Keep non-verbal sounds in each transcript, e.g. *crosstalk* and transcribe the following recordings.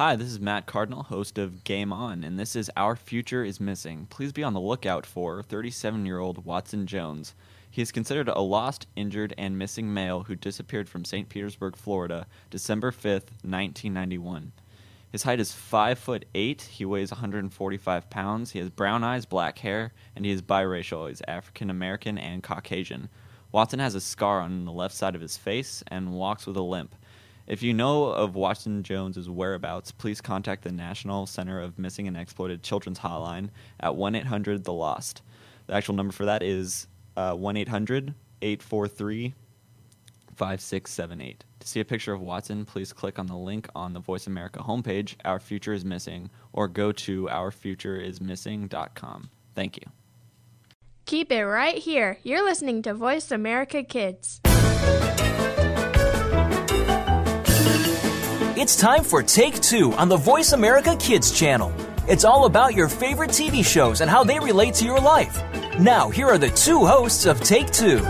Hi, this is Matt Cardinal, host of Game On, and this is Our Future is Missing. Please be on the lookout for 37 year old Watson Jones. He is considered a lost, injured, and missing male who disappeared from St. Petersburg, Florida, December 5th, 1991. His height is 5 foot 8, he weighs 145 pounds, he has brown eyes, black hair, and he is biracial. He's African American and Caucasian. Watson has a scar on the left side of his face and walks with a limp. If you know of Watson Jones's whereabouts, please contact the National Center of Missing and Exploited Children's Hotline at 1 800 The Lost. The actual number for that is uh, 1 800 843 5678. To see a picture of Watson, please click on the link on the Voice America homepage, Our Future is Missing, or go to ourfutureismissing.com. Thank you. Keep it right here. You're listening to Voice America Kids. It's time for Take Two on the Voice America Kids channel. It's all about your favorite TV shows and how they relate to your life. Now, here are the two hosts of Take Two.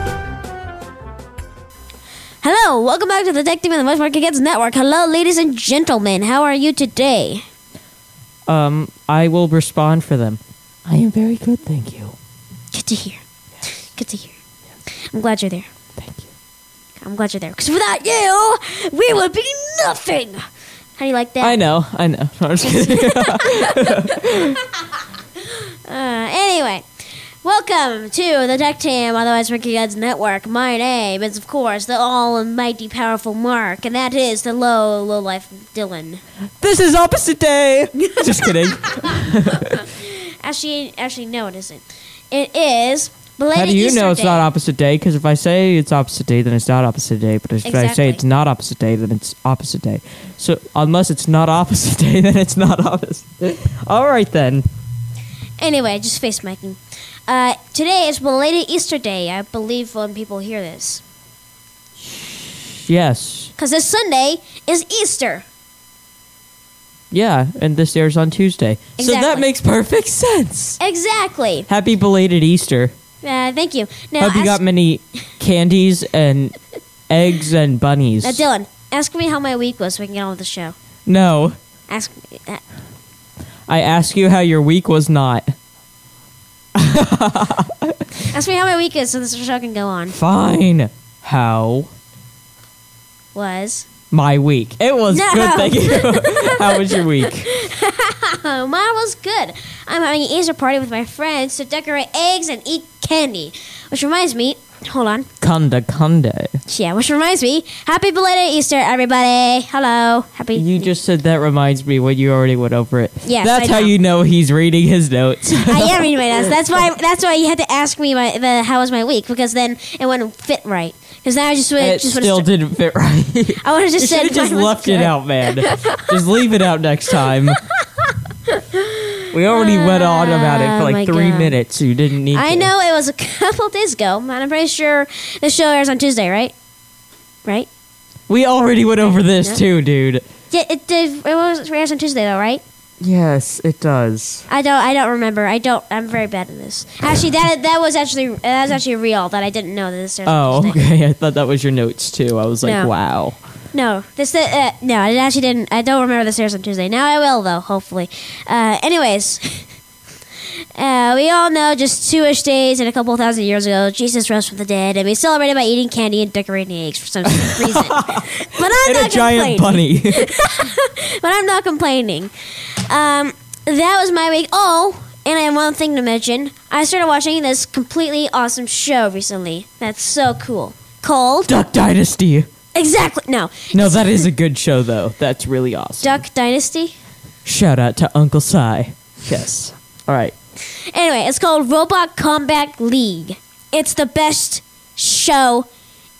Hello, welcome back to the Tech Team and the Voice America Kids Network. Hello, ladies and gentlemen. How are you today? Um, I will respond for them. I am very good, thank you. Good to hear. Good to hear. I'm glad you're there. I'm glad you're there. Because without you, we would be nothing. How do you like that? I know, I know. *laughs* I'm just kidding. *laughs* *laughs* Uh, anyway, welcome to the Tech Team otherwise America Kids Network. My name is, of course, the almighty powerful Mark, and that is the low, low life Dylan. this is opposite day. just kidding. Actually, actually, no, it isn't. It is belated How do you Easter know it's Day. not opposite day? Because if I say it's opposite day, then it's not opposite day. But if I say it's not opposite day, then it's opposite day. So unless it's not opposite day, *laughs* then it's not opposite. *laughs* All right then. Anyway, just face making. Uh, today is belated Easter Day, I believe, when people hear this. Yes. Because this Sunday is Easter. Yeah, and this airs on Tuesday. So that Exactly. makes perfect sense. Exactly. Happy belated Easter. Uh, thank you. Now, Hope you ask, got many candies and eggs and bunnies. now, Dylan, ask me how my week was so we can get on with the show. No, Ask me. Uh, I ask you how your week was not. *laughs* ask me how my week is so this show can go on. Fine. How Was. my week? It was No. good. Thank you. *laughs* how was your week? Oh, *laughs* mine was good. I'm having an Easter party with my friends to decorate eggs and eat candy. Which reminds me, hold on. Kunda kunda. Yeah, which reminds me, happy belated Easter, everybody. Hello. Happy. You just said that reminds me when you already went over it. Yes, That's how you know he's reading his notes. I am reading my notes. That's why. *laughs* That's why you had to ask me my, the how was my week because then it wouldn't fit right. Because now I just would it just still would've didn't fit right. *laughs* I would have just should said just left it good. out, man. just leave it out next time. *laughs* We already went on about it Oh, for ah, my like three God. minutes. You didn't need. I to. know it was a *laughs* couple days ago, and I'm pretty sure the show airs on Tuesday, right? Right? We already went over this too, dude. Yeah, it did. It was airs on Tuesday, though, right? Yes, it does. I don't. I don't remember. I don't. I'm very bad at this. Actually, that that was actually that was actually real. That I didn't know that this airs Oh, on Tuesday. okay. *laughs* I thought that was your notes too. I was like, No. wow. No, this uh, no, I actually didn't. I don't remember this airs on Tuesday. Now I will though, hopefully. Uh, anyways, *laughs* uh, we all know just two-ish days and a couple thousand years ago, Jesus rose from the dead, and we celebrated by eating candy and decorating eggs for some *laughs* reason. but I'm And not a giant complaining. bunny. *laughs* But I'm not complaining. Um, that was my week. Oh. And I have one thing to mention. I started watching this completely awesome show recently. That's so cool. Called Duck Dynasty. Exactly no No, that is a *laughs* good show though. That's really awesome. Duck Dynasty. Shout out to Uncle Si. Yes. All right. Anyway, it's called Robot Combat League. It's the best show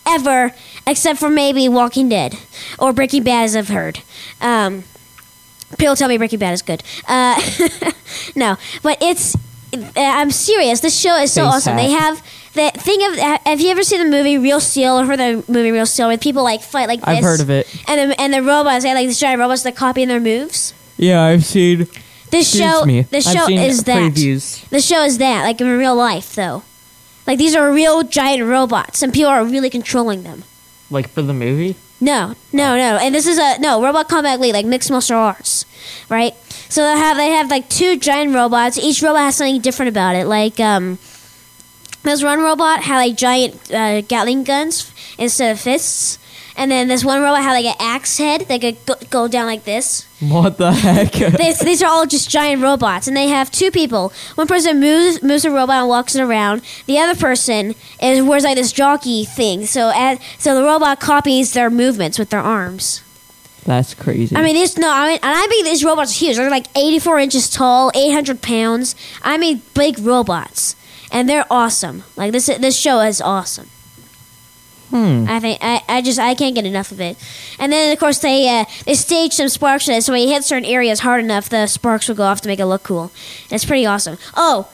ever, except for maybe Walking Dead or Breaking Bad, as I've heard. Um, people tell me Breaking Bad is good. Uh, *laughs* no, but it's. Uh, I'm serious. This show is so Face awesome. hat. They have the thing of. Have you ever seen the movie Real Steel or heard the movie Real Steel where people like fight like this? I've heard of it. And the and the robots, they have like these giant robots that copying their moves. Yeah, I've seen. This show, me. this show is that. previews. The show is that, like in real life, though. Like these are real giant robots, and people are really controlling them. Like for the movie. No, no, no. And this is a no robot combat league, like mixed martial arts, right? So they have they have like two giant robots. Each robot has something different about it. Like um, this one robot had like giant uh, Gatling guns instead of fists, and then this one robot had like an axe head that could go, go down like this. What the heck? *laughs* These, these are all just giant robots, and they have two people. One person moves moves a robot and walks it around. The other person is wears like this jockey thing. So at, so the robot copies their movements with their arms. That's crazy. I mean, these no, I mean, and I mean these robots are huge. They're like 84 inches tall, 800 pounds. I mean, big robots, and they're awesome. Like this, this show is awesome. hmm. I think I, I just I can't get enough of it. And then of course they uh, they stage some sparks in it, so when you hit certain areas hard enough, the sparks will go off to make it look cool. And it's pretty awesome. Oh,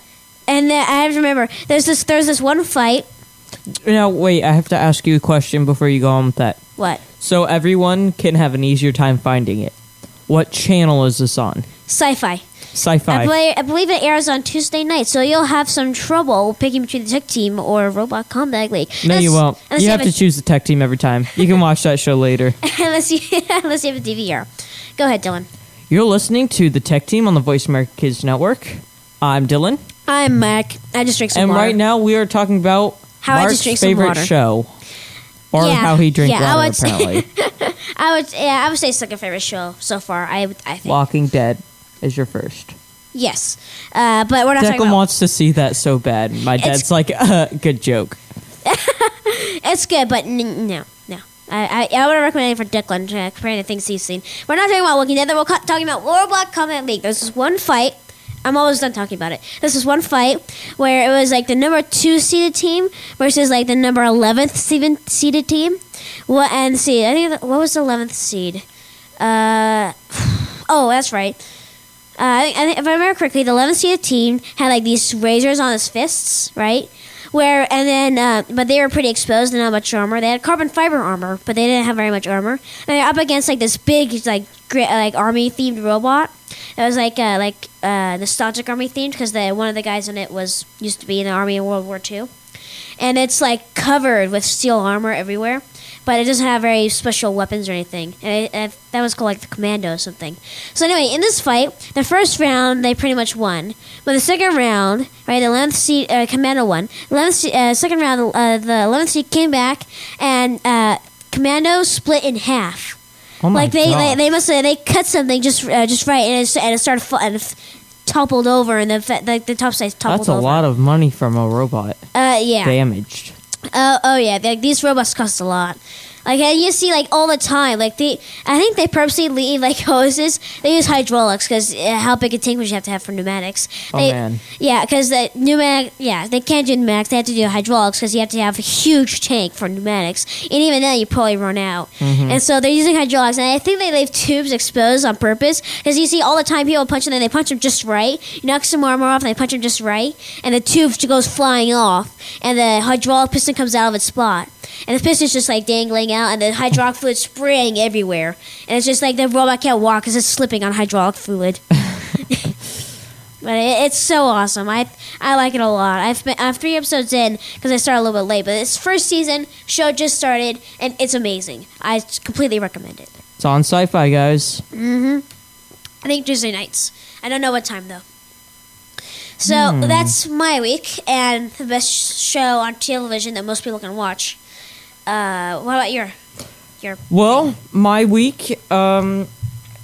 and then I have to remember there's this there's this one fight. Now, wait, I have to ask you a question before you go on with that. What So everyone can have an easier time finding it. What channel is this on? sci-fi? Sci-fi. I, believe, I believe it airs on Tuesday night, so you'll have some trouble picking between the Tech Team or Robot Combat League. no, you won't. You you have to a- choose the tech team every time. You can watch that show later. *laughs* unless you *laughs* unless you have a DVR. Go ahead, Dylan. You're listening to the Tech Team on the Voice America Kids Network. I'm Dylan, I'm Mac. I just drink some and water. right now we are talking about How I just drink some favorite water. show, or Yeah, how he drinks yeah, I water. would say- apparently, *laughs* I would yeah I would say second favorite show so far. I would- I think Walking Dead is your first. yes, uh, but we're not talking Declan about. wants to see that so bad. My It's- dad's like, *laughs* uh, good joke. *laughs* It's good, but n- no, no. I, I, I would recommend it for Declan uh, compared to things he's seen. We're not talking about Walking Dead. We're co- talking about Robot Combat League. There's this one fight. I'm almost done talking about it. This this one fight where it was like the number two seeded team versus like the number eleventh seeded seeded team. What and see? I think that- what was the eleventh seed? Uh, *sighs* oh, that's right. Uh, I if I remember correctly, the 11th seeded team had like these razors on his fists, right? Where and then, uh, but they were pretty exposed and not much armor. They had carbon fiber armor, but they didn't have very much armor. And they're up against like this big, like gra- like army themed robot. It was like uh, like uh, nostalgic army themed because the one of the guys in it was used to be in the army in World War II, and it's like covered with steel armor everywhere but it doesn't have very special weapons or anything. And that was called like the commando or something. So anyway, in this fight, the first round they pretty much won, but the second round, right, the 11th seed uh, commando won. 11th uh, second round, uh, the 11th seed came back and uh, commando split in half. Oh my like they, God. they they must have they cut something just uh, just right and it, and it started fu- and f- toppled over and the the, the top side toppled over. That's a over. lot of money from a robot Uh, yeah. damaged. Oh, oh yeah. Like, these robots cost a lot. Like you see, like all the time. Like they, I think they purposely leave like *laughs* hoses. They use hydraulics because uh, how big a tank would you have to have for pneumatics? Oh, They- man. Yeah, because the pneumatic. Yeah, they can't do pneumatics. They have to do hydraulics because you have to have a huge tank for pneumatics, and even then you probably run out. Mm-hmm. And so they're using hydraulics, and I think they leave tubes exposed on purpose because you see all the time people punch them, and they punch them just right. You knock some armor off, and they punch them just right, and the tube just goes flying off, and the hydraulic piston comes out of its spot. And the piston's just like dangling out, and the hydraulic *laughs* fluid spraying everywhere. And it's just like the robot can't walk because it's slipping on hydraulic fluid. *laughs* but it, it's so awesome. I I like it a lot. I've been I'm three episodes in because I started a little bit late. But this first season, show just started, and it's amazing. I completely recommend it. It's on Sci-Fi, guys. Mhm. I think Tuesday nights. I don't know what time though. So that's my week and the best show on television that most people can watch. Uh, what about your your? Well, my week um,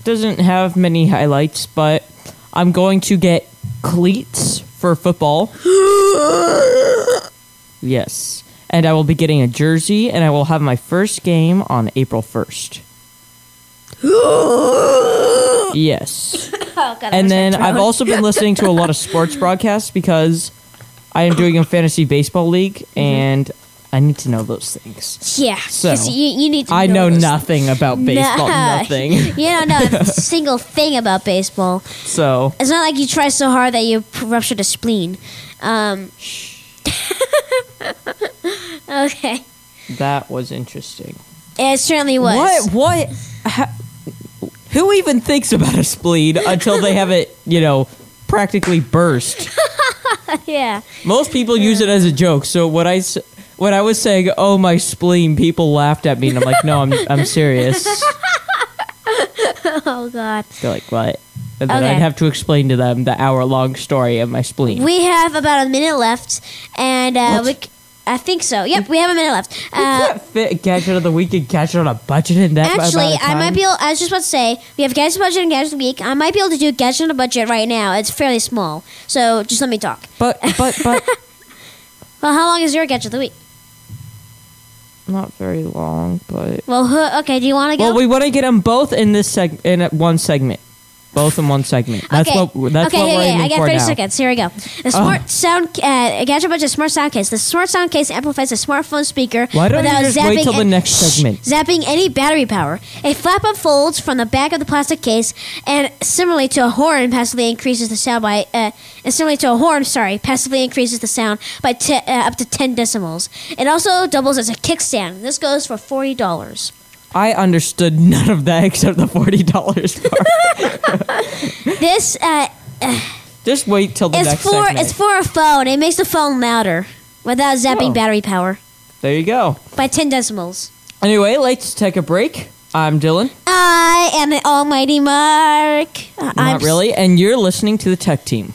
doesn't have many highlights, but I'm going to get cleats for football. *gasps* yes. And I will be getting a jersey, and I will have my first game on April 1st. *gasps* yes. *laughs* Oh, God, And then I've also been *laughs* listening to a lot of sports broadcasts because I am doing a fantasy baseball league, Mm-hmm. and I need to know those things. yeah. So, you, you need to. I know those nothing about baseball, Nah. *laughs* nothing. *laughs* You don't know a *laughs* single thing about baseball. So It's not like you try so hard that you ruptured a spleen. Um, okay. that was interesting. It certainly was. What? What? ha- who even thinks about a spleen until they have it, you know, practically burst? Yeah. Most people use it as a joke. So when I when I was saying, "Oh my spleen," people laughed at me, and I'm like, "No, I'm I'm serious." Oh God. They're like, "What?" And then Okay. I'd have to explain to them the hour long story of my spleen. We have about a minute left, and uh, What? we. c- I think so. Yep, we have a minute left. Uh, can't fit a gadget of the week and gadget on a budget in that Actually, amount of I might time. be. Able, I was just about to say we have gadget budget and gadget of the week. I might be able to do gadget on a budget right now. It's fairly small, so just let me talk. But but but *laughs* Well, how long is your gadget of the week? Not very long. But Well, who, okay. Do you want to go? well, we want to get them both in this seg in one segment, both in one segment. That's okay. what that's okay, what okay, we're okay. I got for 30 now. seconds. Here we go. The smart sound uh, gadget budget smart sound case. The smart sound case amplifies a smartphone speaker Why don't you without just zapping wait till the next segment? zapping any battery power. A flap unfolds from the back of the plastic case, and similarly to a horn, passively increases the sound by. Uh, and similarly to a horn, sorry, passively increases the sound by te- uh, up to 10 decimals. It also doubles as a kickstand. This goes for forty dollars. I understood none of that except the forty dollars part. *laughs* This uh, Just wait till the it's next for segment. it's for a phone. It makes the phone louder without zapping Oh. battery power. there you go. by 10 decimals. Anyway, let's take a break. I'm Dylan. I am the almighty Mark. Uh, I'm Not really, and you're listening to the Tech Team.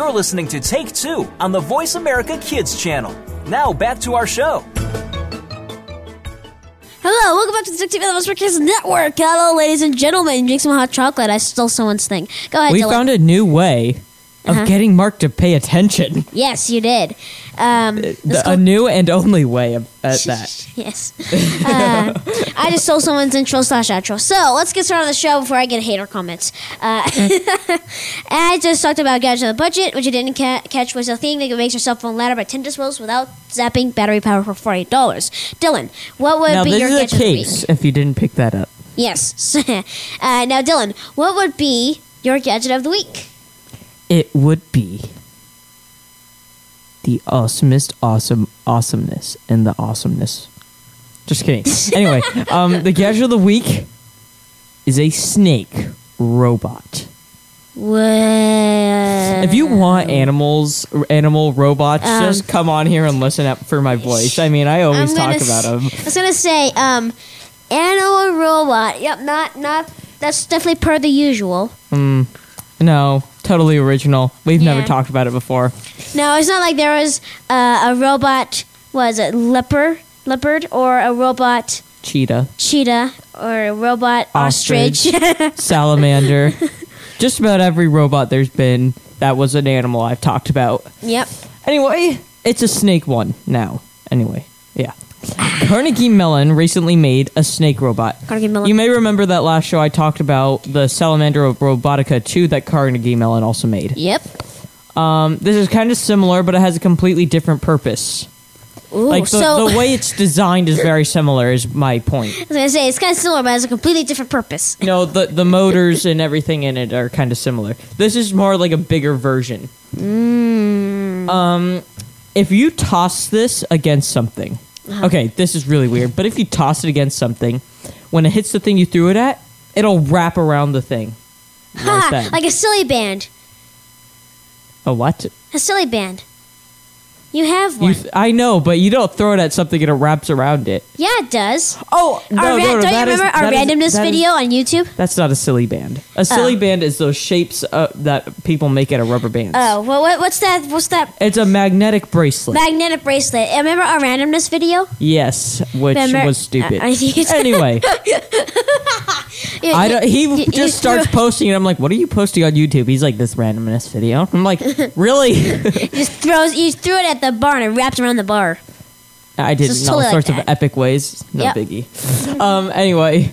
You're listening to Take Two on the Voice America Kids channel. Now back to our show. Hello, welcome back to the Tech TV of the Kids Network. Hello, ladies and gentlemen. Drink some hot chocolate. I stole someone's thing. Go ahead, We Dylan. found a new way of Uh-huh. getting Mark to pay attention. yes, you did. Um, The- a new and only way of, at *laughs* that. yes. Uh, I just stole someone's intro slash outro. So let's get started on the show before I get hater comments. Uh, *laughs* I just talked about gadgets on the budget, which you didn't ca- catch was a thing that makes your cell phone louder by 10 decibels without zapping battery power for $40. Dylan, what would Now, be your gadget of the week? case if you didn't pick that up. Yes. *laughs* uh, now, Dylan, what would be your gadget of the week? It would be the awesomest awesome awesomeness and the awesomeness. Just kidding. *laughs* anyway, um, the gadget of the week is a snake robot. What? If you want animals, animal robots, Um, just come on here and listen up for my voice. I mean, I always talk gonna about them. I was gonna say, um, animal robot. Yep, not not. That's definitely per the usual. Mm, No, totally original. We've never talked about it before. No, it's not like there was uh, a robot. Was it leopard, leopard, or a robot cheetah, cheetah, or a robot ostrich. Ostrich. *laughs* salamander. Just about every robot there's been that was an animal I've talked about. yep. Anyway, it's a snake one now. Anyway, yeah. Carnegie Mellon recently made a snake robot. Carnegie Mellon. You may remember that last show I talked about the Salamander Robotica 2 that Carnegie Mellon also made. Yep. Um, this is kind of similar, but it has a completely different purpose. Ooh, like the, so the *laughs* way it's designed is very similar. Is my point. I was gonna say it's kind of similar, but it has a completely different purpose. no, the the motors and everything in it are kind of similar. This is more like a bigger version. Um, if you toss this against something, Uh-huh. okay, this is really weird. But if you toss it against something, when it hits the thing you threw it at, it'll wrap around the thing. Like Ha! that. like a silly band. a what? A silly band. You have You one. th- I know, but you don't throw it at something and it wraps around it. yeah, it does. Oh, no, our no, ra- no, don't you that is- remember our randomness is- video on YouTube? That's not a silly band. A silly Oh. band is those shapes uh, that people make out of rubber bands. Oh, well, what, what's that? What's that? It's a magnetic bracelet. Magnetic bracelet. Uh, Remember our randomness video? yes, which Remember- was stupid. I anyway, *laughs* You- I don't, he you just starts threw- *laughs* posting and I'm like, "What are you posting on YouTube?" He's like, "This randomness video." I'm like, *laughs* "Really?" just throws. You threw it at the bar and it wrapped around the bar. I did Just in all totally like sorts of epic ways. No Yep. biggie. um. Anyway,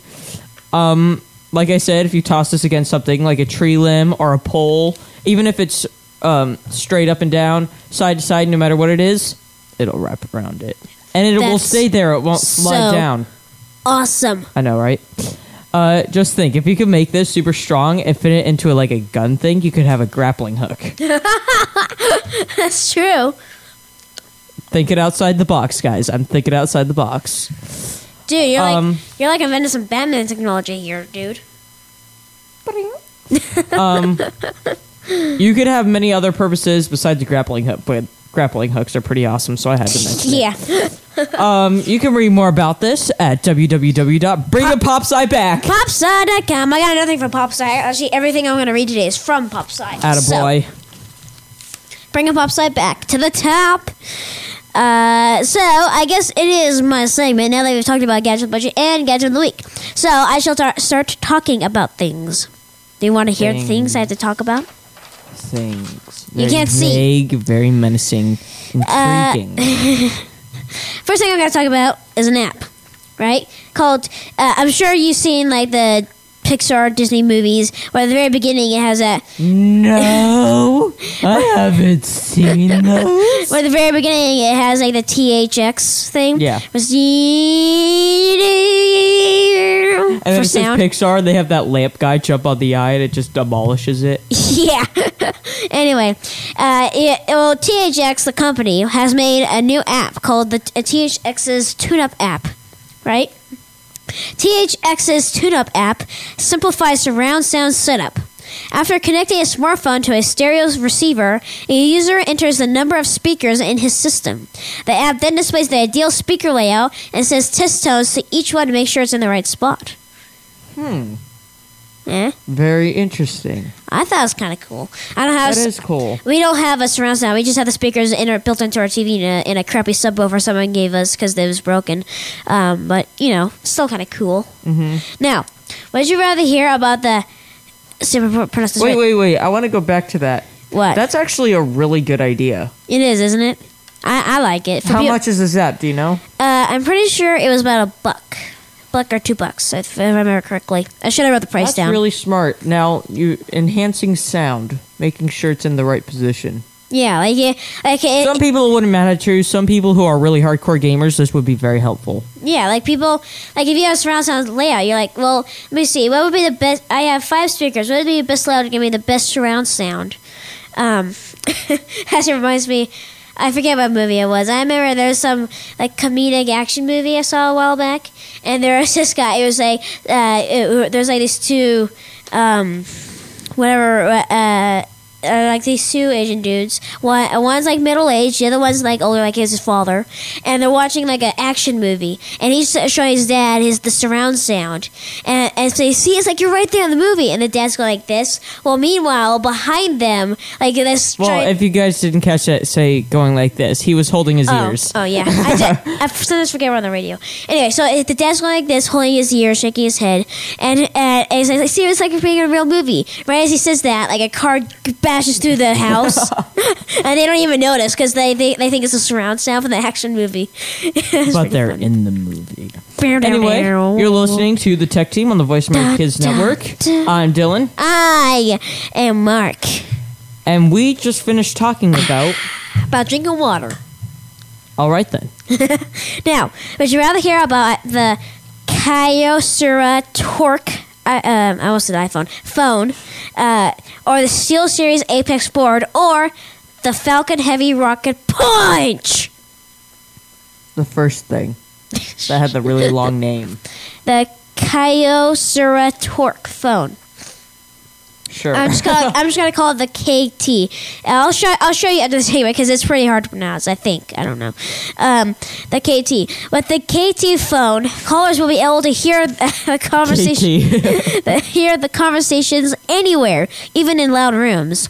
um, like I said, if you toss this against something like a tree limb or a pole, even if it's um straight up and down, side to side, no matter what it is, it'll wrap around it, and it will stay there. It won't slide so- down. Awesome. I know, right? Uh, just think, if you could make this super strong and fit it into a, like a gun thing, you could have a grappling hook. *laughs* That's true. Thinking outside the box, guys. I'm thinking outside the box. Dude, you're Um, like you're like inventing some Batman technology here, dude. *laughs* Um, you could have many other purposes besides a grappling hook, but grappling hooks are pretty awesome, so I had to mention Yeah. it. *laughs* Um, you can read more about this at www.bringthepopsci back. Popsci.com. I got nothing thing from Popsci. Actually, everything I'm going to read today is from Popsci. Attaboy. So, bring a Popsci back to the top. Uh, so I guess it is my segment now that we've talked about gadget budget and gadget of the week. So I shall tar- start talking about things. Do you want to hear the things I have to talk about? Things. You can't see. vague, very menacing, intriguing. *laughs* First thing I'm going to talk about is an app, right? Called. Uh, I'm sure you've seen like the Pixar Disney movies where at the very beginning it has a no, *laughs* I haven't seen those. Well, at the very beginning, it has like the THX thing. Yeah. Was And then for it says. Pixar, they have that lamp guy jump on the eye and it just demolishes it. yeah. anyway, uh, it, well, THX, the company, has made a new app called the THX's Tune Up app, right? THX's Tune Up app simplifies surround sound setup. After connecting a smartphone to a stereo receiver, a user enters the number of speakers in his system. The app then displays the ideal speaker layout and says test tones to each one to make sure it's in the right spot. Hmm. Eh? Very interesting. I thought it was kind of cool. I don't have. That s- is cool. we don't have a surround sound. We just have the speakers in our, built into our TV in a, in a crappy subwoofer someone gave us because it was broken. Um, but you know, still kind of cool. Mm-hmm. Now, would you rather hear about the super pro- pronounce this Wait, right? wait, wait. I want to go back to that. What? That's actually a really good idea. It is, isn't it? I, I like it. For How peo- much is this app? Do you know? Uh, I'm pretty sure it was about a buck, buck or two bucks, if I remember correctly. I should have wrote the price That's down. really smart. Now you enhancing sound, making sure it's in the right position. yeah, like yeah, like it, Some people it wouldn't matter to. Some people who are really hardcore gamers, this would be very helpful. Yeah, like people, like if you have a surround sound layout, you're like, well, let me see, what would be the best? I have five speakers. What would be the best layout to give me the best surround sound? Um, *laughs* actually reminds me, I forget what movie it was. I remember there was some like comedic action movie I saw a while back, and there was *laughs* this guy. It was like, uh, there's like these two, um, whatever, uh, uh, like these two Asian dudes. One one's like middle aged, the other one's like older, like his father, and they're watching like an action movie, and he's showing his dad his the surround sound, and and so they see it's like you're right there in the movie, and the dad's going like this. Well, meanwhile, behind them, like this. Well, giant- if you guys didn't catch that, say going like this, he was holding his Oh, ears. oh yeah. I, *laughs* did, I sometimes forget we're on the radio. Anyway, so uh, the dad's going like this, holding his ear, shaking his head, and, uh, and he's like, "See, it's like being in a real movie." Right as he says that, like a car bashes through the house, *laughs* *laughs* and they don't even notice because they, they they think it's a surround sound from the action movie. *laughs* It's but pretty they're funny. in the movie. Anyway, you're listening to the Tech Team on the Voice America Kids Da, da, Network. da. I'm Dylan, I am Mark and we just finished talking about. *sighs* about drinking water. All right then. Now, would you rather hear about the Kyocera Torque? Uh, um, I almost said iPhone phone, uh, or the Steel Series Apex board, or the Falcon Heavy Rocket Punch? The first thing that had the really *laughs* long name. The Kyocera Torque phone. Sure. I'm just gonna I'm just gonna call it the KT. I'll show I'll show you this anyway because it's pretty hard to pronounce. I think I don't know. Um, the KT. With the KT phone, callers will be able to hear *laughs* the conversation. *laughs* The, hear the conversations anywhere, even in loud rooms.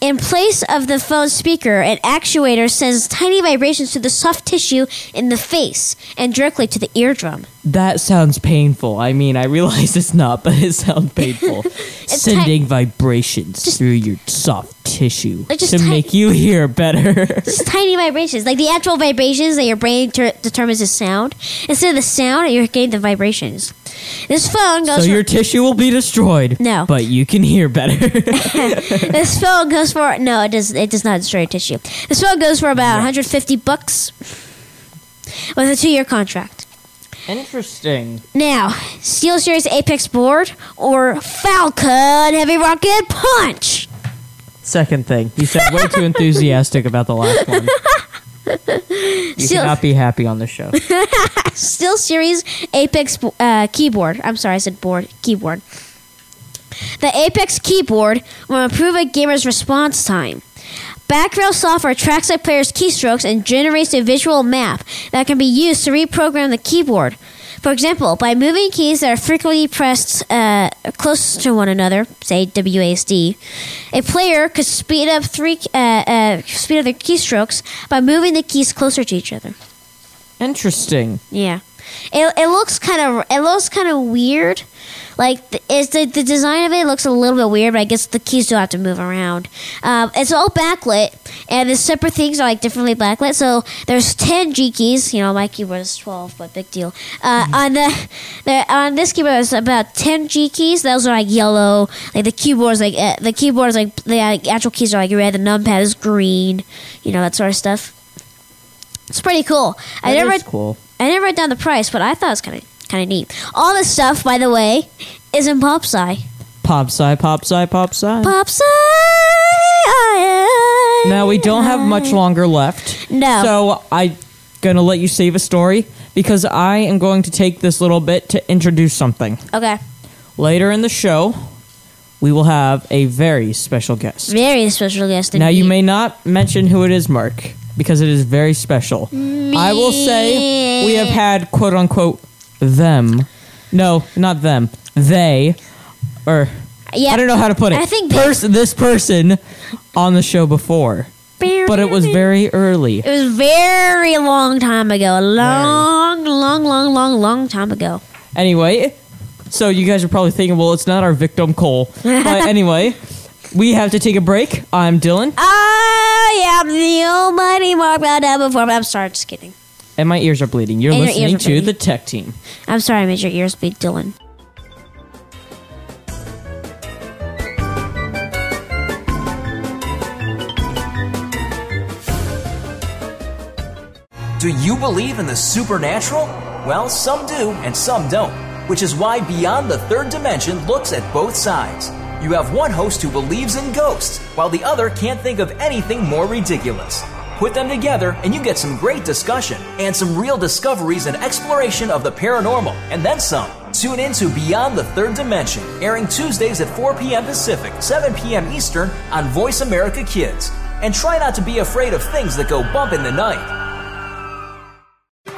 In place of the phone speaker, an actuator sends tiny vibrations to the soft tissue in the face and directly to the eardrum. that sounds painful. I mean, I realize it's not, but it sounds painful. *laughs* Sending vibrations Just- through your soft tissue Like, just to ti- make you *laughs* hear better. Just tiny vibrations, like the actual vibrations that your brain ter- determines as sound. Instead of the sound, you're getting the vibrations. This phone goes. so goes. your tissue will be destroyed. No. But you can hear better. *laughs* this phone goes for no, it does. It does not destroy tissue. This phone goes for about 150 bucks with a two-year contract. Interesting. Now, Steel Series Apex board or Falcon Heavy Rocket Punch. Second thing, you sound way too enthusiastic about the last one. You Still- cannot be happy on the show. *laughs* Steel Series Apex uh, keyboard. I'm sorry, I said board. Keyboard. The Apex keyboard will improve a gamer's response time. Background software tracks a player's keystrokes and generates a visual map that can be used to reprogram the keyboard. For example, by moving keys that are frequently pressed uh, close to one another, say WASD, a player could speed up three uh, uh, speed up their keystrokes by moving the keys closer to each other. Interesting. Yeah, it, it looks kind of it looks kind of weird. Like the, it's the the design of it looks a little bit weird, but I guess the keys do have to move around. Um, it's all backlit, and the separate things are like differently backlit. So there's ten G keys. You know, my keyboard is twelve, but big deal. Uh, on the, the on this keyboard, there's about ten G keys. Those are like yellow. Like the keyboard's like uh, the keyboard's like the uh, actual keys are like red. The numpad is green. You know that sort of stuff. It's pretty cool. I That never is cool. I didn't write down the price, but I thought it was kind of kind of neat. All this stuff, by the way, is in pop sci. Pop sci, pop sci, pop sci. Now we don't have much longer left. No. So I'm gonna let you save a story because I am going to take this little bit to introduce something. Okay. Later in the show, we will have a very special guest. Very special guest. Now you may not mention who it is, Mark, because it is very special. I will say we have had quote unquote them. No, not them. They or Yeah. I don't know how to put it. I think Pers- this person on the show before, but it was very early. It was very long time ago. A long, long, long, long, long time ago. Anyway, so you guys are probably thinking, well, it's not our victim Cole. *laughs* But anyway, we have to take a break. I'm Dylan, I am the almighty Mark Bada before. I'm sorry, just kidding. and my ears are bleeding. You're And your ears listening are to bleeding. the Tech Team. I'm sorry I made your ears bleed, Dylan. Do you believe in the supernatural? Well, some do and some don't, which is why Beyond the Third Dimension looks at both sides. You have one host who believes in ghosts, while the other can't think of anything more ridiculous. Put them together, and you get some great discussion and some real discoveries and exploration of the paranormal, and then some. Tune in to Beyond the Third Dimension, airing Tuesdays at 4 p.m. Pacific, 7 p.m. Eastern on Voice America Kids. And try not to be afraid of things that go bump in the night.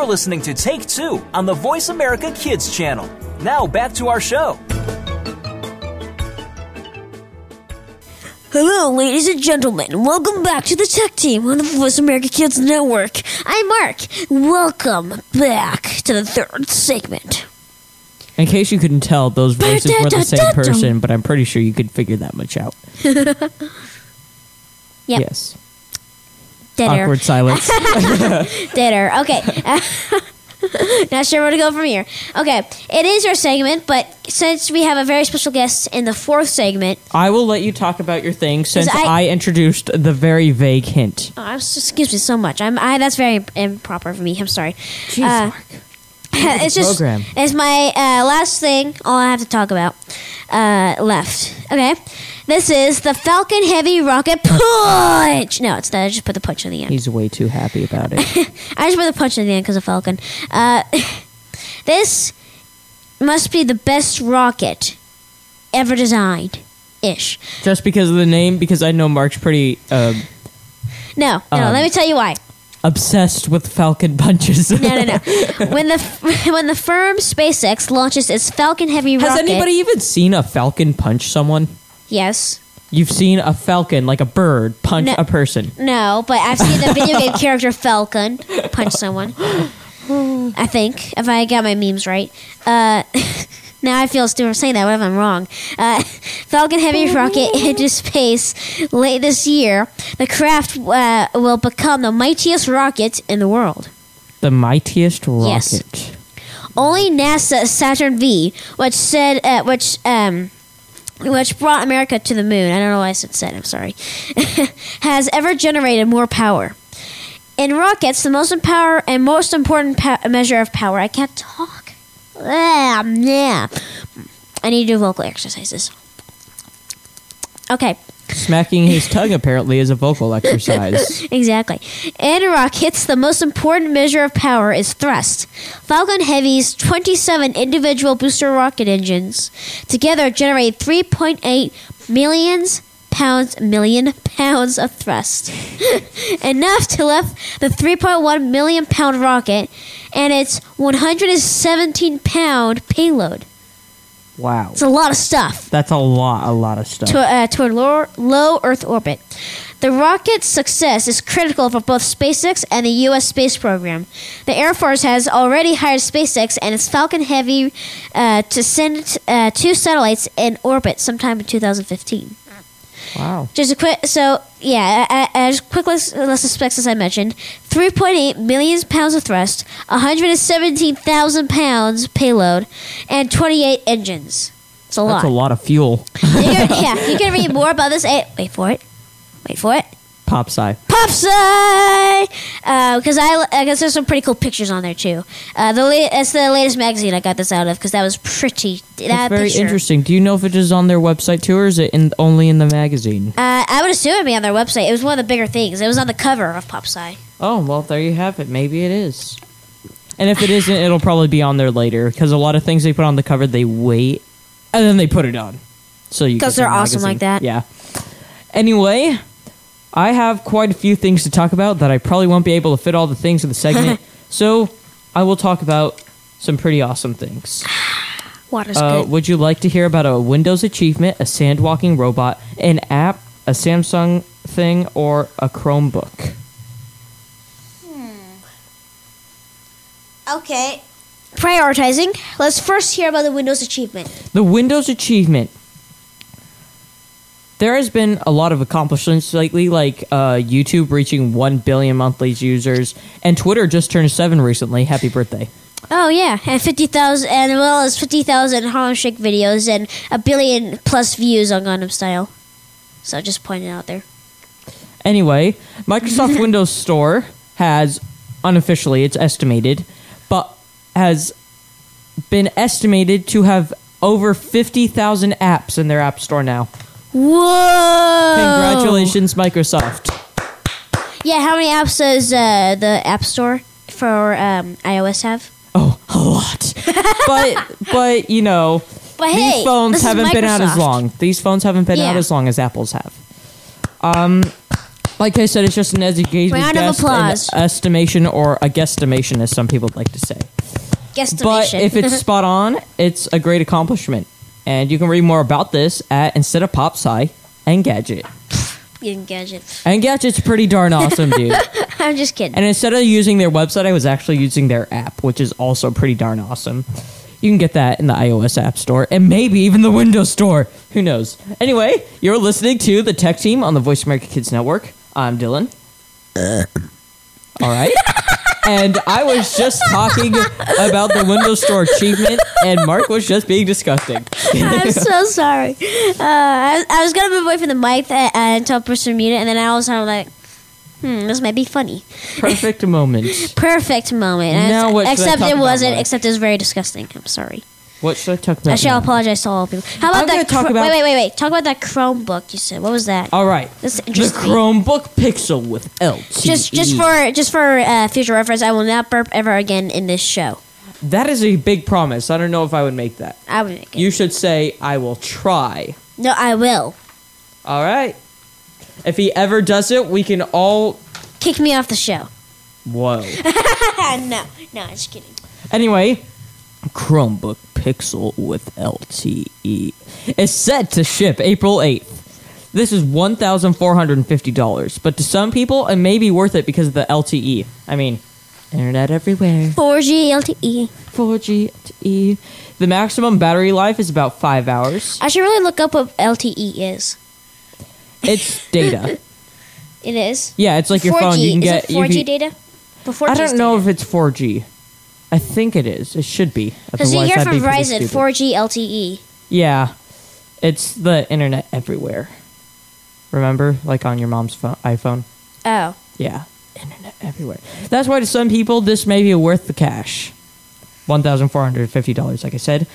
You're listening to Take Two on the Voice America Kids channel. Now back to our show. Hello, ladies and gentlemen. Welcome back to the Tech Team on the Voice America Kids Network. I'm Mark. Welcome back to the third segment. In case you couldn't tell, those voices were the same person, but I'm pretty sure you could figure that much out. *laughs* Yep. Yes. Dead air. Awkward silence. *laughs* Dead air. Okay. *laughs* Not sure where to go from here. Okay, it is your segment, but since we have a very special guest in the fourth segment, I will let you talk about your thing since I- I, introduced the very vague hint. oh, excuse me so much. I'm I, that's very improper for me. I'm sorry. Jeez, Uh, Mark. *laughs* it's just program. it's my uh, last thing. All I have to talk about uh, left. Okay, this is the Falcon Heavy Rocket Punch. No, it's not. I just put the punch in the end. He's way too happy about it. *laughs* I just put the punch in the end because of Falcon. Uh, *laughs* this must be the best rocket ever designed, ish. Just because of the name, because I know Mark's pretty uh, No, no. Um, let me tell you why. Obsessed with Falcon punches. No, no, no. *laughs* when the *laughs* when the firm SpaceX launches its Falcon Heavy rocket, Has anybody even seen a falcon punch someone? yes. You've seen a falcon, like a bird, punch No. a person. No, but I've seen the video game character Falcon punch someone. *laughs* I think, if I got my memes right. Uh, *laughs* now I feel stupid saying that. What if I'm wrong? Uh, *laughs* Falcon Heavy rocket *laughs* into space late this year. The craft uh, will become the mightiest rocket in the world. The mightiest rocket. Yes. Only NASA Saturn V, which said, uh, which um, which brought America to the moon. I don't know why I said said. I'm sorry. has ever generated more power. In rockets, the most power and most important pa- measure of power. I can't talk. Ah, yeah. I need to do vocal exercises. Okay. Smacking his tongue apparently is a vocal exercise. *laughs* Exactly. In rockets, the most important measure of power is thrust. Falcon Heavy's 27 individual booster rocket engines together generate 3.8 millions pounds million pounds of thrust. *laughs* Enough to lift the 3.1 million pound rocket and its 117 pound payload. Wow. It's a lot of stuff That's a lot, a lot of stuff. to, uh, toward low, low Earth orbit. The rocket's success is critical for both SpaceX and the U.S. space program. The Air Force has already hired SpaceX and its Falcon Heavy uh, to send uh, two satellites in orbit sometime in 2015. Wow. Just a quick, so yeah, as quick list, list of specs as I mentioned: 3.8 million pounds of thrust, 117,000 pounds payload, and 28 engines. It's a lot. That's a lot of fuel. *laughs* Yeah, you can read more about this. wait for it. Wait for it. Pop sci. Popsci, because I I guess there's some pretty cool pictures on there too. Uh, the la- it's the latest magazine I got this out of because that was pretty. That That's very picture. interesting. Do you know if it is on their website too, or is it in, only in the magazine? Uh, I would assume it'd be on their website. It was one of the bigger things. It was on the cover of PopSci. Oh, well, there you have it. Maybe it is. And if it isn't, it'll probably be on there later because a lot of things they put on the cover, they wait and then they put it on. So you because they're awesome like that. Yeah. Anyway, I have quite a few things to talk about that I probably won't be able to fit all the things in the segment. *laughs* so I will talk about some pretty awesome things. *sighs* Water's Uh, good. would you like to hear about a Windows achievement, a sand walking robot, an app, a Samsung thing, or a Chromebook? Hmm. Okay. Prioritizing. Let's first hear about the Windows achievement. The Windows achievement. There has been a lot of accomplishments lately, like uh, YouTube reaching 1 billion monthly users, and Twitter just turned 7 recently. Happy birthday. Oh yeah, and fifty thousand, and well as fifty thousand Harlem Shake videos and a billion plus views on Gangnam Style. So just pointing it out there. Anyway, Microsoft *laughs* Windows Store has, unofficially, it's estimated, but has been estimated to have over 50,000 apps in their App Store now. Whoa! Congratulations, Microsoft. Yeah, how many apps does uh, the App Store for um, iOS have? Oh, a lot. *laughs* but but you know, But these hey, phones haven't been out as long. These phones haven't been out as long as Apple's have. Um, like I said, it's just an educated Round of guess, an estimation, or a guesstimation, as some people like to say. Guesstimation. But if it's *laughs* spot on, it's a great accomplishment. And you can read more about this at instead of Pop Sci Engadget. Getting gadget. Engadget's pretty darn awesome, dude. *laughs* I'm just kidding. And instead of using their website, I was actually using their app, which is also pretty darn awesome. You can get that in the iOS App Store and maybe even the Windows Store. Who knows? Anyway, you're listening to the Tech Team on the Voice America Kids Network. I'm Dylan. Uh. All right. *laughs* and I was just talking about the Windows Store achievement, and Mark was just being disgusting. I'm so sorry. Uh, I, I was gonna move away from the mic uh, until person mute it, and then I was kind of like, hmm, this might be funny. Perfect moment. *laughs* Perfect moment. Now what except it wasn't. Except it was very disgusting. I'm sorry. What should I talk about? I shall now? apologize to all people. How about I'm that? gonna talk Chr- about- wait, wait, wait, wait. Talk about that Chromebook you said. What was that? All right. This The. Chromebook Pixel with LTE. Just, just for, just for uh, future reference, I will not burp ever again in this show. That is a big promise. I don't know if I would make that. I would make it. You should say, I will try. no, I will. All right. If he ever does it, we can all. Kick me off the show. Whoa. *laughs* no, no, I'm just kidding. anyway, Chromebook Pixel with LTE is set to ship April 8th. This is $1,450, but to some people, it may be worth it because of the LTE. I mean, internet everywhere. 4G LTE. 4G LTE. The maximum battery life is about five hours. I should really look up what LTE is. It's *laughs* data. It is. Yeah, it's like your 4G. phone. You can is get it 4G can- data? Before 4G I don't know if it's 4G. I think it is. It should be. because you hear from be Verizon 4G LTE. Yeah, it's the internet everywhere. Remember, like on your mom's phone, iPhone. Oh, Yeah, internet everywhere. That's why to some people this may be worth the cash. One thousand four hundred fifty dollars, like I said.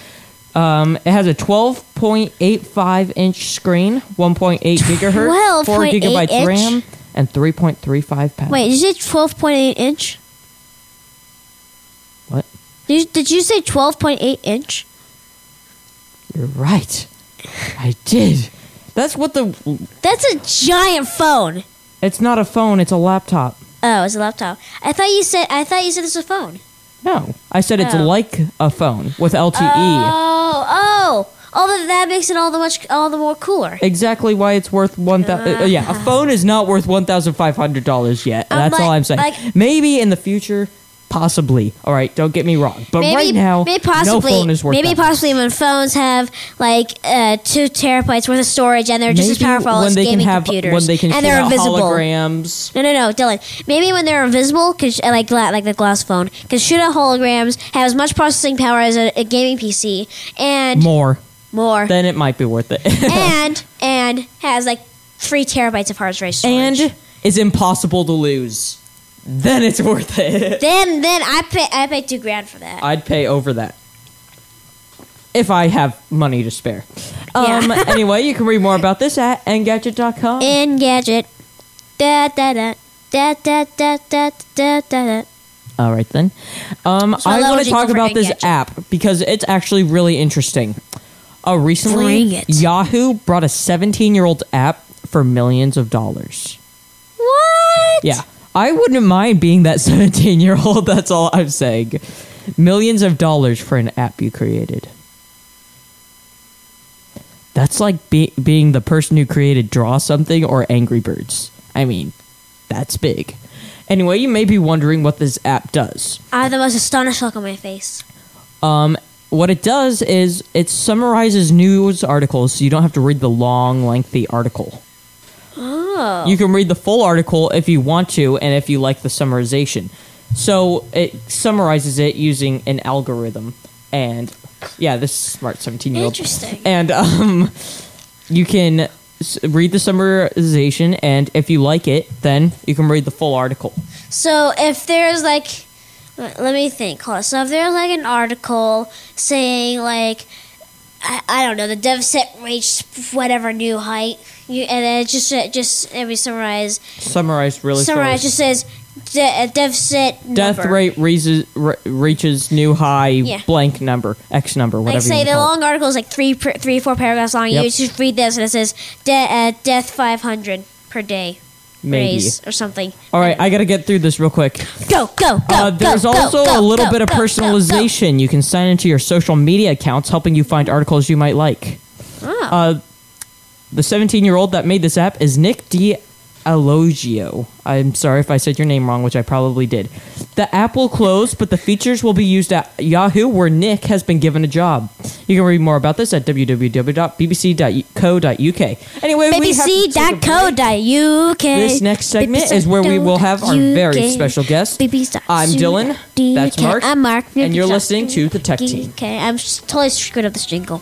Um, it has a twelve point eight five inch screen, one point eight gigahertz, four gigabytes inch? RAM, and three point three five pounds. wait, is it 12.8 inch? What? Did you, did you say 12.8 inch? You're right. I did. That's what the. That's a giant phone. It's not a phone. It's a laptop. Oh, it's a laptop. I thought you said I thought you said it's a phone. No, I said it's Oh. like a phone with LTE. Oh, oh, all that that makes it all the much all the more cooler. exactly why it's worth one thousand. Uh, yeah, a phone is not worth one thousand five hundred dollars yet. Um, That's like- all I'm saying. like- Maybe in the future, Possibly. All right, don't get me wrong. But maybe, right now, maybe possibly, no phone is worth maybe that possibly when phones have like uh, two terabytes worth of storage and they're just as powerful as gaming have computers, when they can and they're invisible. holograms. No, no, no, Dylan. Maybe when they're invisible, cause, uh, like like the glass phone, because shoot out holograms have as much processing power as a, a gaming PC, and More, more, then it might be worth it. *laughs* and and has like three terabytes of hard drive storage. and is impossible to lose. Then it's worth it. then then I pay I pay two grand for that. I'd pay over that if I have money to spare. Um, Yeah. *laughs* anyway, you can read more about this at engadget.com. Engadget. Da da da. Da da da da da da. All right then. Um, So I want to talk about this Engadget. app because it's actually really interesting. Uh, recently, Yahoo brought a 17-year-old app for millions of dollars. What? Yeah, I wouldn't mind being that *laughs* 17-year-old. That's all I'm saying. Millions of dollars for an app you created. That's like be- being the person who created Draw Something or Angry Birds. I mean, that's big. Anyway, you may be wondering what this app does. I have the most astonished look on my face. Um, what it does is it summarizes news articles so you don't have to read the long, lengthy article. Oh. You can read the full article if you want to and if you like the summarization. So it summarizes it using an algorithm. And yeah, this smart 17 year old. Interesting. And um, you can read the summarization, and if you like it, then you can read the full article. So if there's like, let let me think. So if there's like an article saying like, I, I don't know, the set reached whatever new height, you, and then it just it just it be summarized. Summarized really Summarized short. just says de- dev Death number. rate reaches, re- reaches new high Yeah. blank number, X number, whatever Like say you the wanna call it. long article is like three per, three four paragraphs long. Yep. You just read this and it says de- uh, death five hundred per day. Maybe. Raise or something. All right, I got to get through this real quick. Go go go. Uh, there's go, also go, a little go, bit of personalization. You can sign into your social media accounts, helping you find articles you might like. Oh. Uh, the 17 year old that made this app is Nick D'Aloisio. I'm sorry if I said your name wrong, which I probably did. The app will close, but the features will be used at Yahoo, where Nick has been given a job. You can read more about this at www.bbc.co.uk. Anyway, we have to take a break. BBC.co.uk. This next segment is where we will have our very special guest. I'm Dylan. That's Mark. I'm Mark. And you're listening to The Tech Team. Okay, I'm totally screwed up this jingle.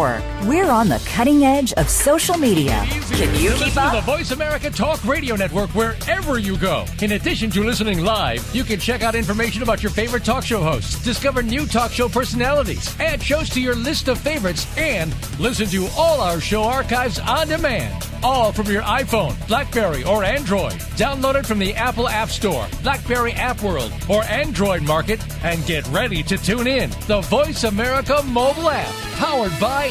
We're on the cutting edge of social media. Can you keep The up? Voice America Talk Radio Network wherever you go. In addition to listening live, you can check out information about your favorite talk show hosts, discover new talk show personalities, add shows to your list of favorites, and listen to all our show archives on demand. All from your iPhone, Blackberry, or Android. Download it from the Apple App Store, Blackberry App World, or Android Market, and get ready to tune in. The Voice America mobile app, powered by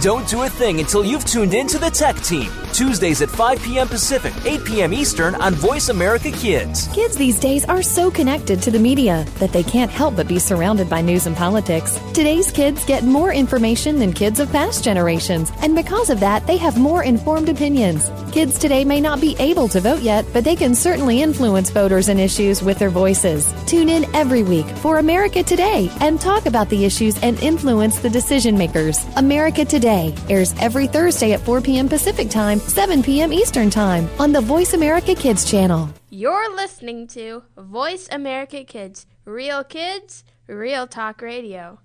Don't do a thing until you've tuned in to the tech team. Tuesdays at 5 p.m. Pacific, 8 p.m. Eastern on Voice America Kids. Kids these days are so connected to the media that they can't help but be surrounded by news and politics. Today's kids get more information than kids of past generations, and because of that, they have more informed opinions. Kids today may not be able to vote yet, but they can certainly influence voters and issues with their voices. Tune in every week for America Today and talk about the issues and influence the decision makers. America Today airs every Thursday at 4 p.m. Pacific Time, 7 p.m. Eastern Time on the Voice America Kids channel. You're listening to Voice America Kids. Real kids, real talk radio.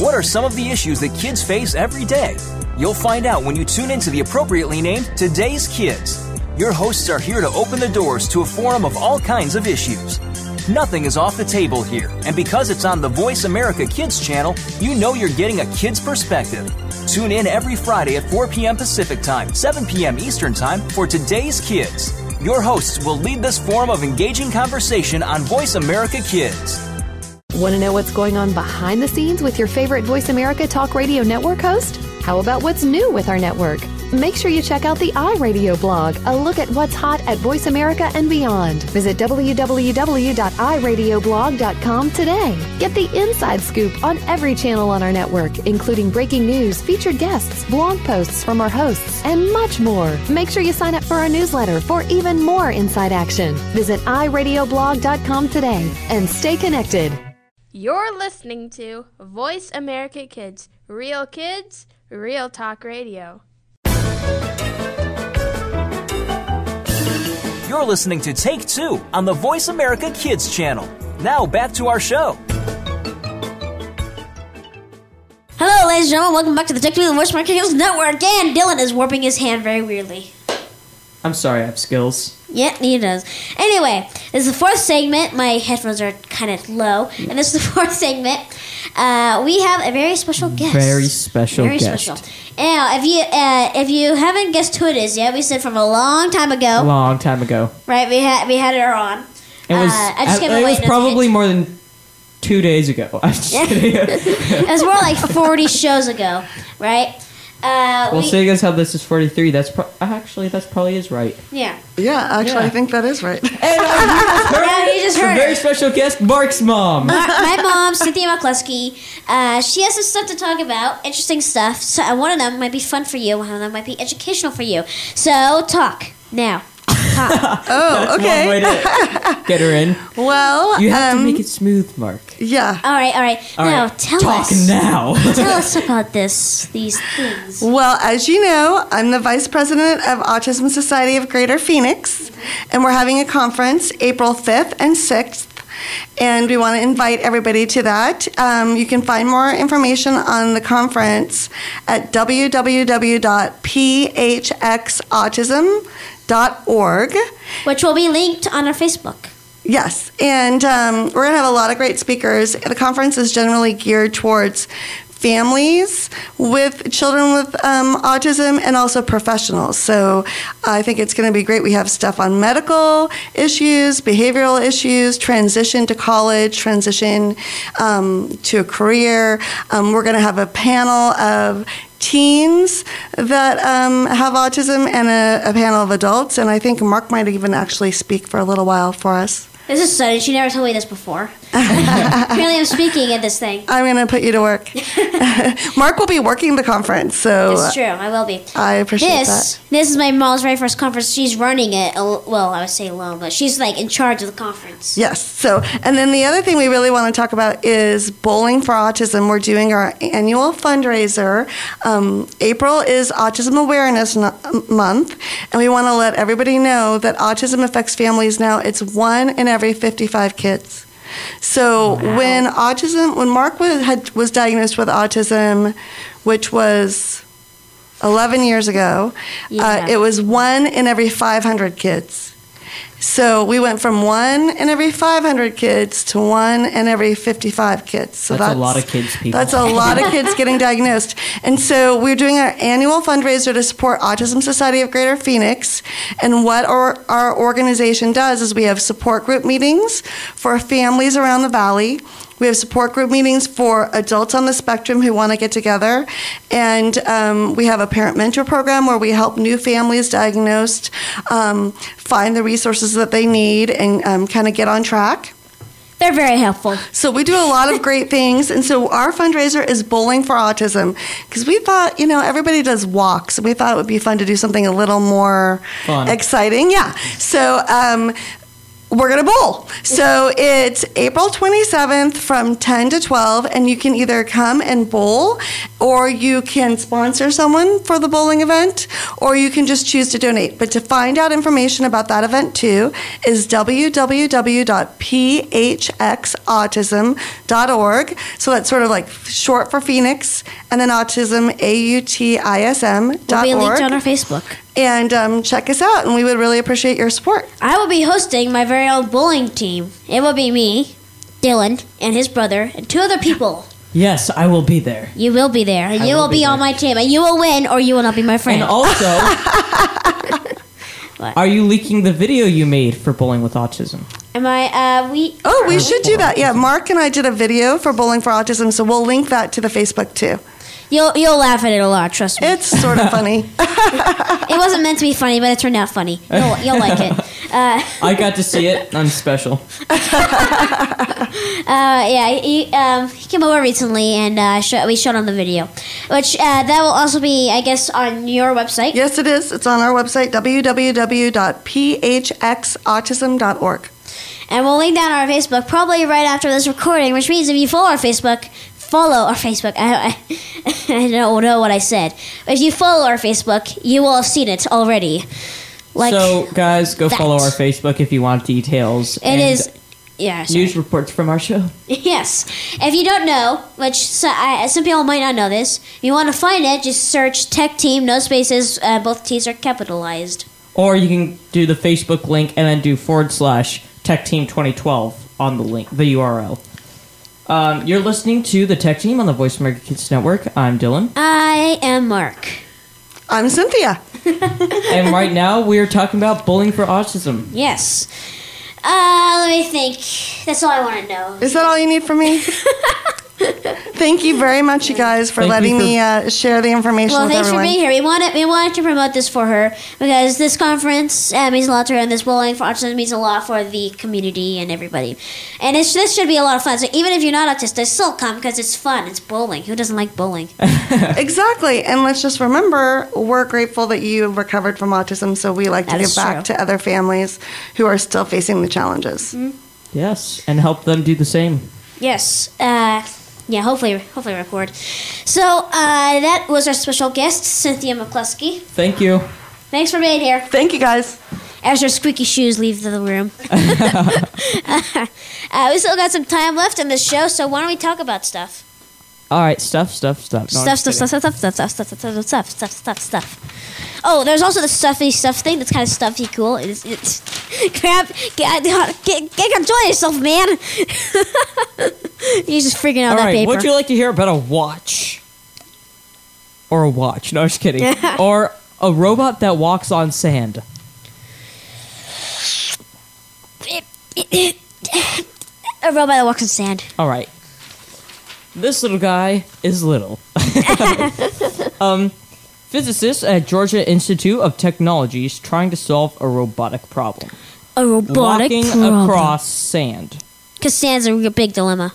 What are some of the issues that kids face every day? You'll find out when you tune into the appropriately named Today's Kids. Your hosts are here to open the doors to a forum of all kinds of issues. Nothing is off the table here, and because it's on the Voice America Kids channel, you know you're getting a kid's perspective. Tune in every Friday at 4 p.m. Pacific Time, 7 p.m. Eastern Time for Today's Kids. Your hosts will lead this forum of engaging conversation on Voice America Kids. Want to know what's going on behind the scenes with your favorite Voice America Talk Radio Network host? How about what's new with our network? Make sure you check out the iRadio blog, a look at what's hot at Voice America and beyond. Visit www.iradioblog.com today. Get the inside scoop on every channel on our network, including breaking news, featured guests, blog posts from our hosts, and much more. Make sure you sign up for our newsletter for even more inside action. Visit iradioblog.com today and stay connected. You're listening to Voice America Kids. Real kids, real talk radio. You're listening to Tech Team on the Voice America Kids channel. Now back to our show. Hello, ladies and gentlemen. Welcome back to the Tech Team Voice America Kids Network. And Dylan is warping his hand very weirdly. I'm sorry, I have skills. Yeah, he does. Anyway, this is the fourth segment. My headphones are kind of low, and this is the *laughs* fourth segment. Uh, we have a very special guest. Very special Very guest. special. Now, if you uh, if you haven't guessed who it is yet, we said from a long time ago, A long time ago. right? We had we had her on. It was. Uh, I just it was probably more than two days ago. *laughs* I'm just kidding. *laughs* It was more like forty shows ago, right? Uh, well, we, seeing as how this is 43, that's pro- actually that's probably is right. yeah. Yeah, actually, Yeah. I think that is right. *laughs* Yeah, you just *laughs* A heard very her. special guest, Mark's mom. my, my mom, Cynthia McCluskey, uh, she has some stuff to talk about, interesting stuff. So uh, one of them might be fun for you, one of them might be educational for you. So talk now. Talk. *laughs* Oh, One way okay. to get her in. *laughs* Well, You have um, to make it smooth, Mark. yeah. all right, all right. All now right, tell talk us. now. *laughs* Tell us about this. These things. Well, as you know, I'm the vice president of Autism Society of Greater Phoenix, and we're having a conference April 5th and 6th. And we want to invite everybody to that. Um, you can find more information on the conference at www.phxautism.org. Which will be linked on our Facebook. Yes, and um, we're going to have a lot of great speakers. The conference is generally geared towards families with children with um, autism and also professionals. So I think it's going to be great. We have stuff on medical issues, behavioral issues, transition to college, transition um, to a career. Um, we're going to have a panel of teens that um, have autism and a, a panel of adults. And I think Mark might even actually speak for a little while for us. This is sudden. She never told me this before. *laughs* Apparently, I'm speaking at this thing. I'm going to put you to work. *laughs* Mark will be working the conference, so It's true. I will be. I appreciate this that. this is my mom's very first conference. She's running it. al- Well, I would say alone, but she's like in charge of the conference. Yes. So, and then the other thing we really want to talk about is Bowling for Autism. We're doing our annual fundraiser. Um, April is Autism Awareness No- Month, and we want to let everybody know that autism affects families now. It's one in every 55 kids. So when autism, when Mark was, had, was diagnosed with autism, which was 11 years ago, Yeah. uh, it was one in every 500 kids. So we went from one in every 500 kids to one in every 55 kids. So That's a lot of kids, people. That's a lot of kids getting *laughs* diagnosed. And so we're doing our annual fundraiser to support Autism Society of Greater Phoenix. And what our, our organization does is we have support group meetings for families around the valley. We have support group meetings for adults on the spectrum who want to get together. And um, we have a parent mentor program where we help new families diagnosed um, find the resources that they need and um, kind of get on track. They're very helpful. So we do a lot of great *laughs* things, and so our fundraiser is Bowling for Autism because we thought, you know, everybody does walks. We thought it would be fun to do something a little more Fun. exciting. Yeah. So um, we're gonna bowl. So it's April 27th from 10 to 12, and you can either come and bowl, or you can sponsor someone for the bowling event, or you can just choose to donate. But to find out information about that event too is www.phxautism.org. So that's sort of like short for Phoenix, and then autism, A U T I S M dot be linked on our Facebook. And um, check us out, and we would really appreciate your support. I will be hosting my very own bowling team. It will be me, Dylan, and his brother, and two other people. Yes, I will be there. You will be there. and You will will, be be, on there. my team, and you will win, or you will not be my friend. And also, *laughs* What? are you leaking the video you made for Bowling with Autism? Am I? Uh, we. Oh, we should do that. Yeah, Mark and I did a video for Bowling for Autism, so we'll link that to the Facebook too. You'll you'll laugh at it a lot. Trust me. It's sort of *laughs* funny. it wasn't meant to be funny, but it turned out funny. You'll, you'll like it. Uh, I got to see it. I'm special. *laughs* Uh, yeah, he, um, he came over recently, and uh, show, we showed on the video, which uh, that will also be, I guess, on your website. yes, it is. It's on our website, www.phxautism.org. And we'll link down our Facebook probably right after this recording, which means if you follow our Facebook, follow our Facebook. I, I, *laughs* I don't know what I said. If you follow our Facebook, you will have seen it already. Like so, guys, go that. follow our Facebook if you want details. it and is. Yeah. sorry. news reports from our show. *laughs* Yes. If you don't know, which so, I, some people might not know this, if you want to find it, just search Tech Team, no spaces, uh, both T's are capitalized. Or you can do the Facebook link and then do forward slash Tech Team 2012 on the link, the URL. Um, you're listening to the Tech Team on the Voice America Kids Network. I'm Dylan, I am Mark. I'm Cynthia. *laughs* and right now we are talking about bullying for autism. Yes. Uh, let me think. That's all I want to know. Is that all you need from me? *laughs* Thank you very much, you guys, for Thank letting for- me uh, share the information Well, with thanks everyone. for being here. We wanted we wanted to promote this for her because this conference uh, means a lot to her, and this bowling for autism means a lot for the community and everybody. And it's, this should be a lot of fun. So even if you're not autistic, still come because it's fun. It's bowling. Who doesn't like bowling? *laughs* Exactly. And let's just remember, we're grateful that you recovered from autism, so we like to That give back true. to other families who are still facing the challenges. Yes, and help them do the same. Yes. Uh, yeah. Hopefully, hopefully record. So uh, that was our special guest, Cynthia McCluskey. Thank you. Thanks for being here. Thank you, guys. As her squeaky shoes leave the room. *laughs* *laughs* uh, we still got some time left in this show, so why don't we talk about stuff? All right, stuff, stuff, stuff. No, stuff, stuff, stuff, stuff, stuff, stuff, stuff, stuff, stuff, stuff, stuff, stuff. Oh, there's also the stuffy stuff thing that's kind of stuffy cool. It's, it's grab, get, get, get, control yourself, man. He's just freaking out All that right, paper. would you like to hear about a watch? Or a watch? No, I'm just kidding. or a robot that walks on sand. A robot that walks in sand. All right. This little guy is little. *laughs* um, physicists at Georgia Institute of Technology is trying to solve a robotic problem. A robotic walking problem. across sand. Because sand's a big dilemma.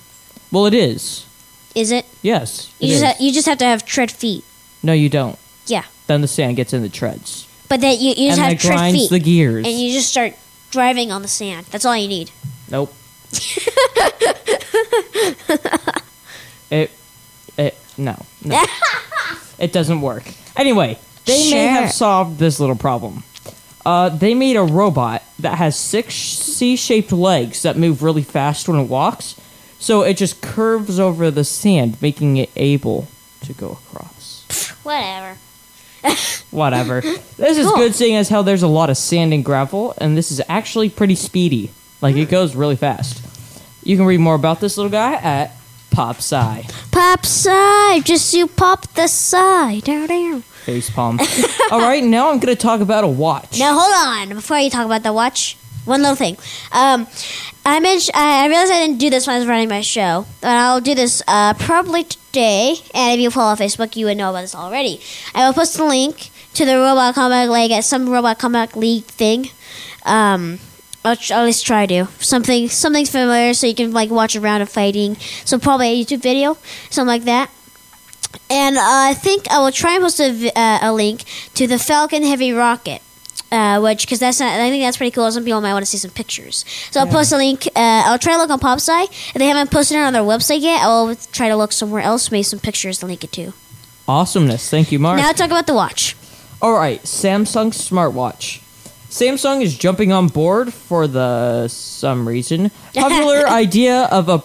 Well, it is. Is it? Yes. You it just, is. ha- you just have to have tread feet. no, you don't. Yeah. Then the sand gets in the treads. But then you, you just And have that tread grinds feet. the gears. And you just start driving on the sand. That's all you need. Nope. *laughs* it, it, no, no. *laughs* it doesn't work. Anyway, they may Sure. have solved this little problem. Uh, they made a robot that has six C-shaped legs that move really fast when it walks, so it just curves over the sand, making it able to go across. Whatever. *laughs* Whatever. this is Cool. good seeing as how there's a lot of sand and gravel, and this is actually pretty speedy. Like, it goes really fast. You can read more about this little guy at Pop Sci. Pop side. Just you pop the side. Down, down. Facepalm. All right, now I'm going to talk about a watch. Now hold on, before you talk about the watch, one little thing. Um, I mentioned. I realized I didn't do this when I was running my show, but I'll do this uh, probably today. And if you follow Facebook, you would know about this already. I will post a link to the Robot Combat League at some Robot Combat League thing. Um, I'll at least try to something something familiar so you can like watch a round of fighting. So probably a YouTube video, something like that. And uh, I think I will try and post a, uh, a link to the Falcon Heavy Rocket. Uh, which because that's not, I think that's pretty cool. Some people might want to see some pictures. So I'll post a link. Uh, I'll try to look on PopSci. If they haven't posted it on their website yet, I'll try to look somewhere else, maybe some pictures to link it to. Awesomeness. Thank you, Mark. Now talk about the watch. All right, Samsung smartwatch. Samsung is jumping on board for the some reason popular *laughs* idea of a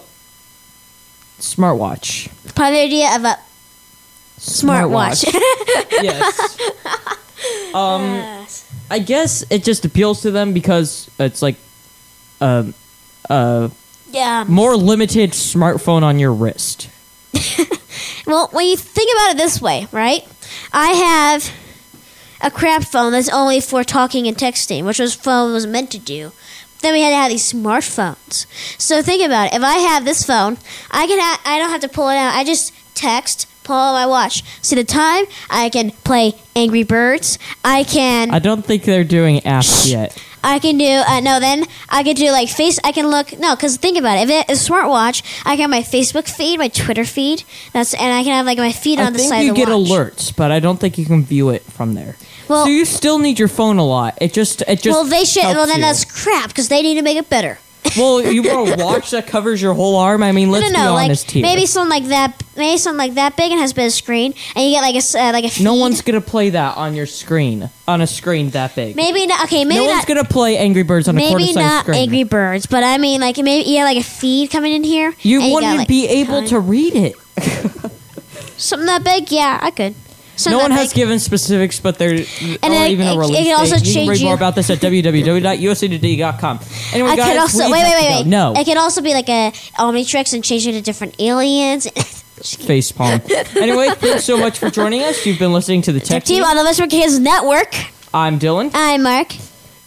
smartwatch. Popular idea of a smartwatch. *laughs* yes. Um, I guess it just appeals to them because it's like um a yeah. more limited smartphone on your wrist. *laughs* Well, when you think about it this way, right? I have a crap phone that's only for talking and texting, which was phone was meant to do. Then we had to have these smartphones. So think about it. If I have this phone, I can ha- I don't have to pull it out. I just text, pull out my watch, see the time. I can play Angry Birds. I can I don't think they're doing apps yet. I can do uh, no. Then I can do like face. I can look no, because think about it. If it is a smartwatch, I can have my Facebook feed, my Twitter feed. That's and I can have like my feed I on the side you of the get watch. alerts, but I don't think you can view it from there. Well- so you still need your phone a lot. It just it just well, they should. Well, then you. that's crap because they need to make it better. Well, you want a *laughs* watch that covers your whole arm. I mean, let's no, no, no. be Like honest here. maybe something like that. Maybe something like that big and has a bit of screen, and you get like a uh, like a feed. no one's gonna play that on your screen on a screen that big. Maybe not. Okay, maybe no not. one's gonna play Angry Birds on a quarter Maybe not. Angry Birds, but I mean, like maybe you have like a feed coming in here. you wouldn't got, like, be able to read it. *laughs* something that big. Yeah, I could. Something no one has big. given specifics, but there And are it- even a it- it release can also date. You can read more about this at *laughs* www.usatoday.com. Anyway, I guys, could also wait, wait, wait, wait. No, it could also be like a Omnitrix and change it to different aliens. *laughs* face palm. *laughs* anyway, thanks so much for joining us. You've been listening to the Tech Team Team. on the Whisper Kids Network. I'm Dylan. I'm Mark.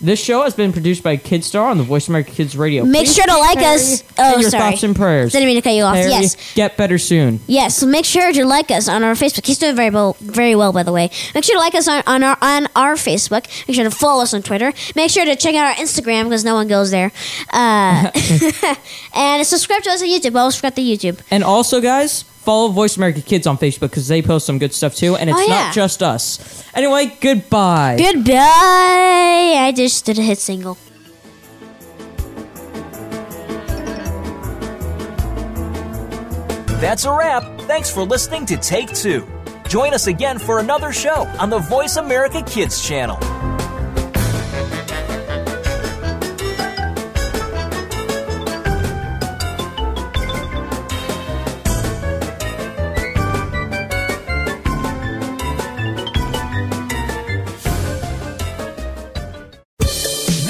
This show has been produced by Kidstar on the Voice America Kids Radio. Make Please sure to like Perry us. Oh, your sorry. thoughts and prayers. Didn't mean to cut you off. Perry, Yes. get better soon. Yes, so make sure to like us on our Facebook. He's doing very well, very well, by the way. Make sure to like us on, on our on our Facebook. Make sure to follow us on Twitter. Make sure to check out our Instagram because no one goes there. Uh, *laughs* *laughs* and subscribe to us on YouTube. Always forgot the YouTube. And also, guys, follow Voice America Kids on Facebook because they post some good stuff too, and it's Oh, yeah. not just us. Anyway, goodbye. Goodbye. I just did a hit single. That's a wrap. Thanks for listening to Tech Team. Join us again for another show on the Voice America Kids channel.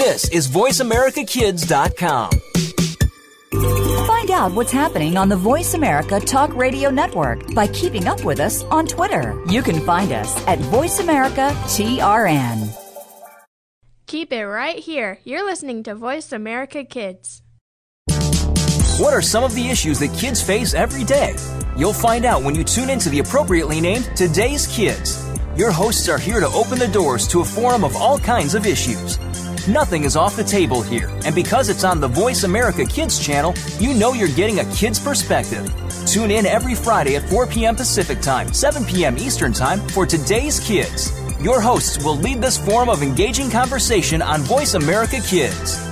This is VoiceAmericaKids.com. Find out what's happening on the Voice America Talk Radio Network by keeping up with us on Twitter. You can find us at Voice America TRN. Keep it right here. You're listening to Voice America Kids. What are some of the issues that kids face every day? You'll find out when you tune into the appropriately named Today's Kids. Your hosts are here to open the doors to a forum of all kinds of issues. Nothing is off the table here, and because it's on the Voice America Kids channel, you know you're getting a kid's perspective. Tune in every Friday at 4 p.m. Pacific Time, 7 p.m. Eastern Time for Today's Kids. Your hosts will lead this forum of engaging conversation on Voice America Kids.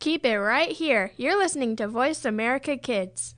Keep it right here. You're listening to Voice America Kids.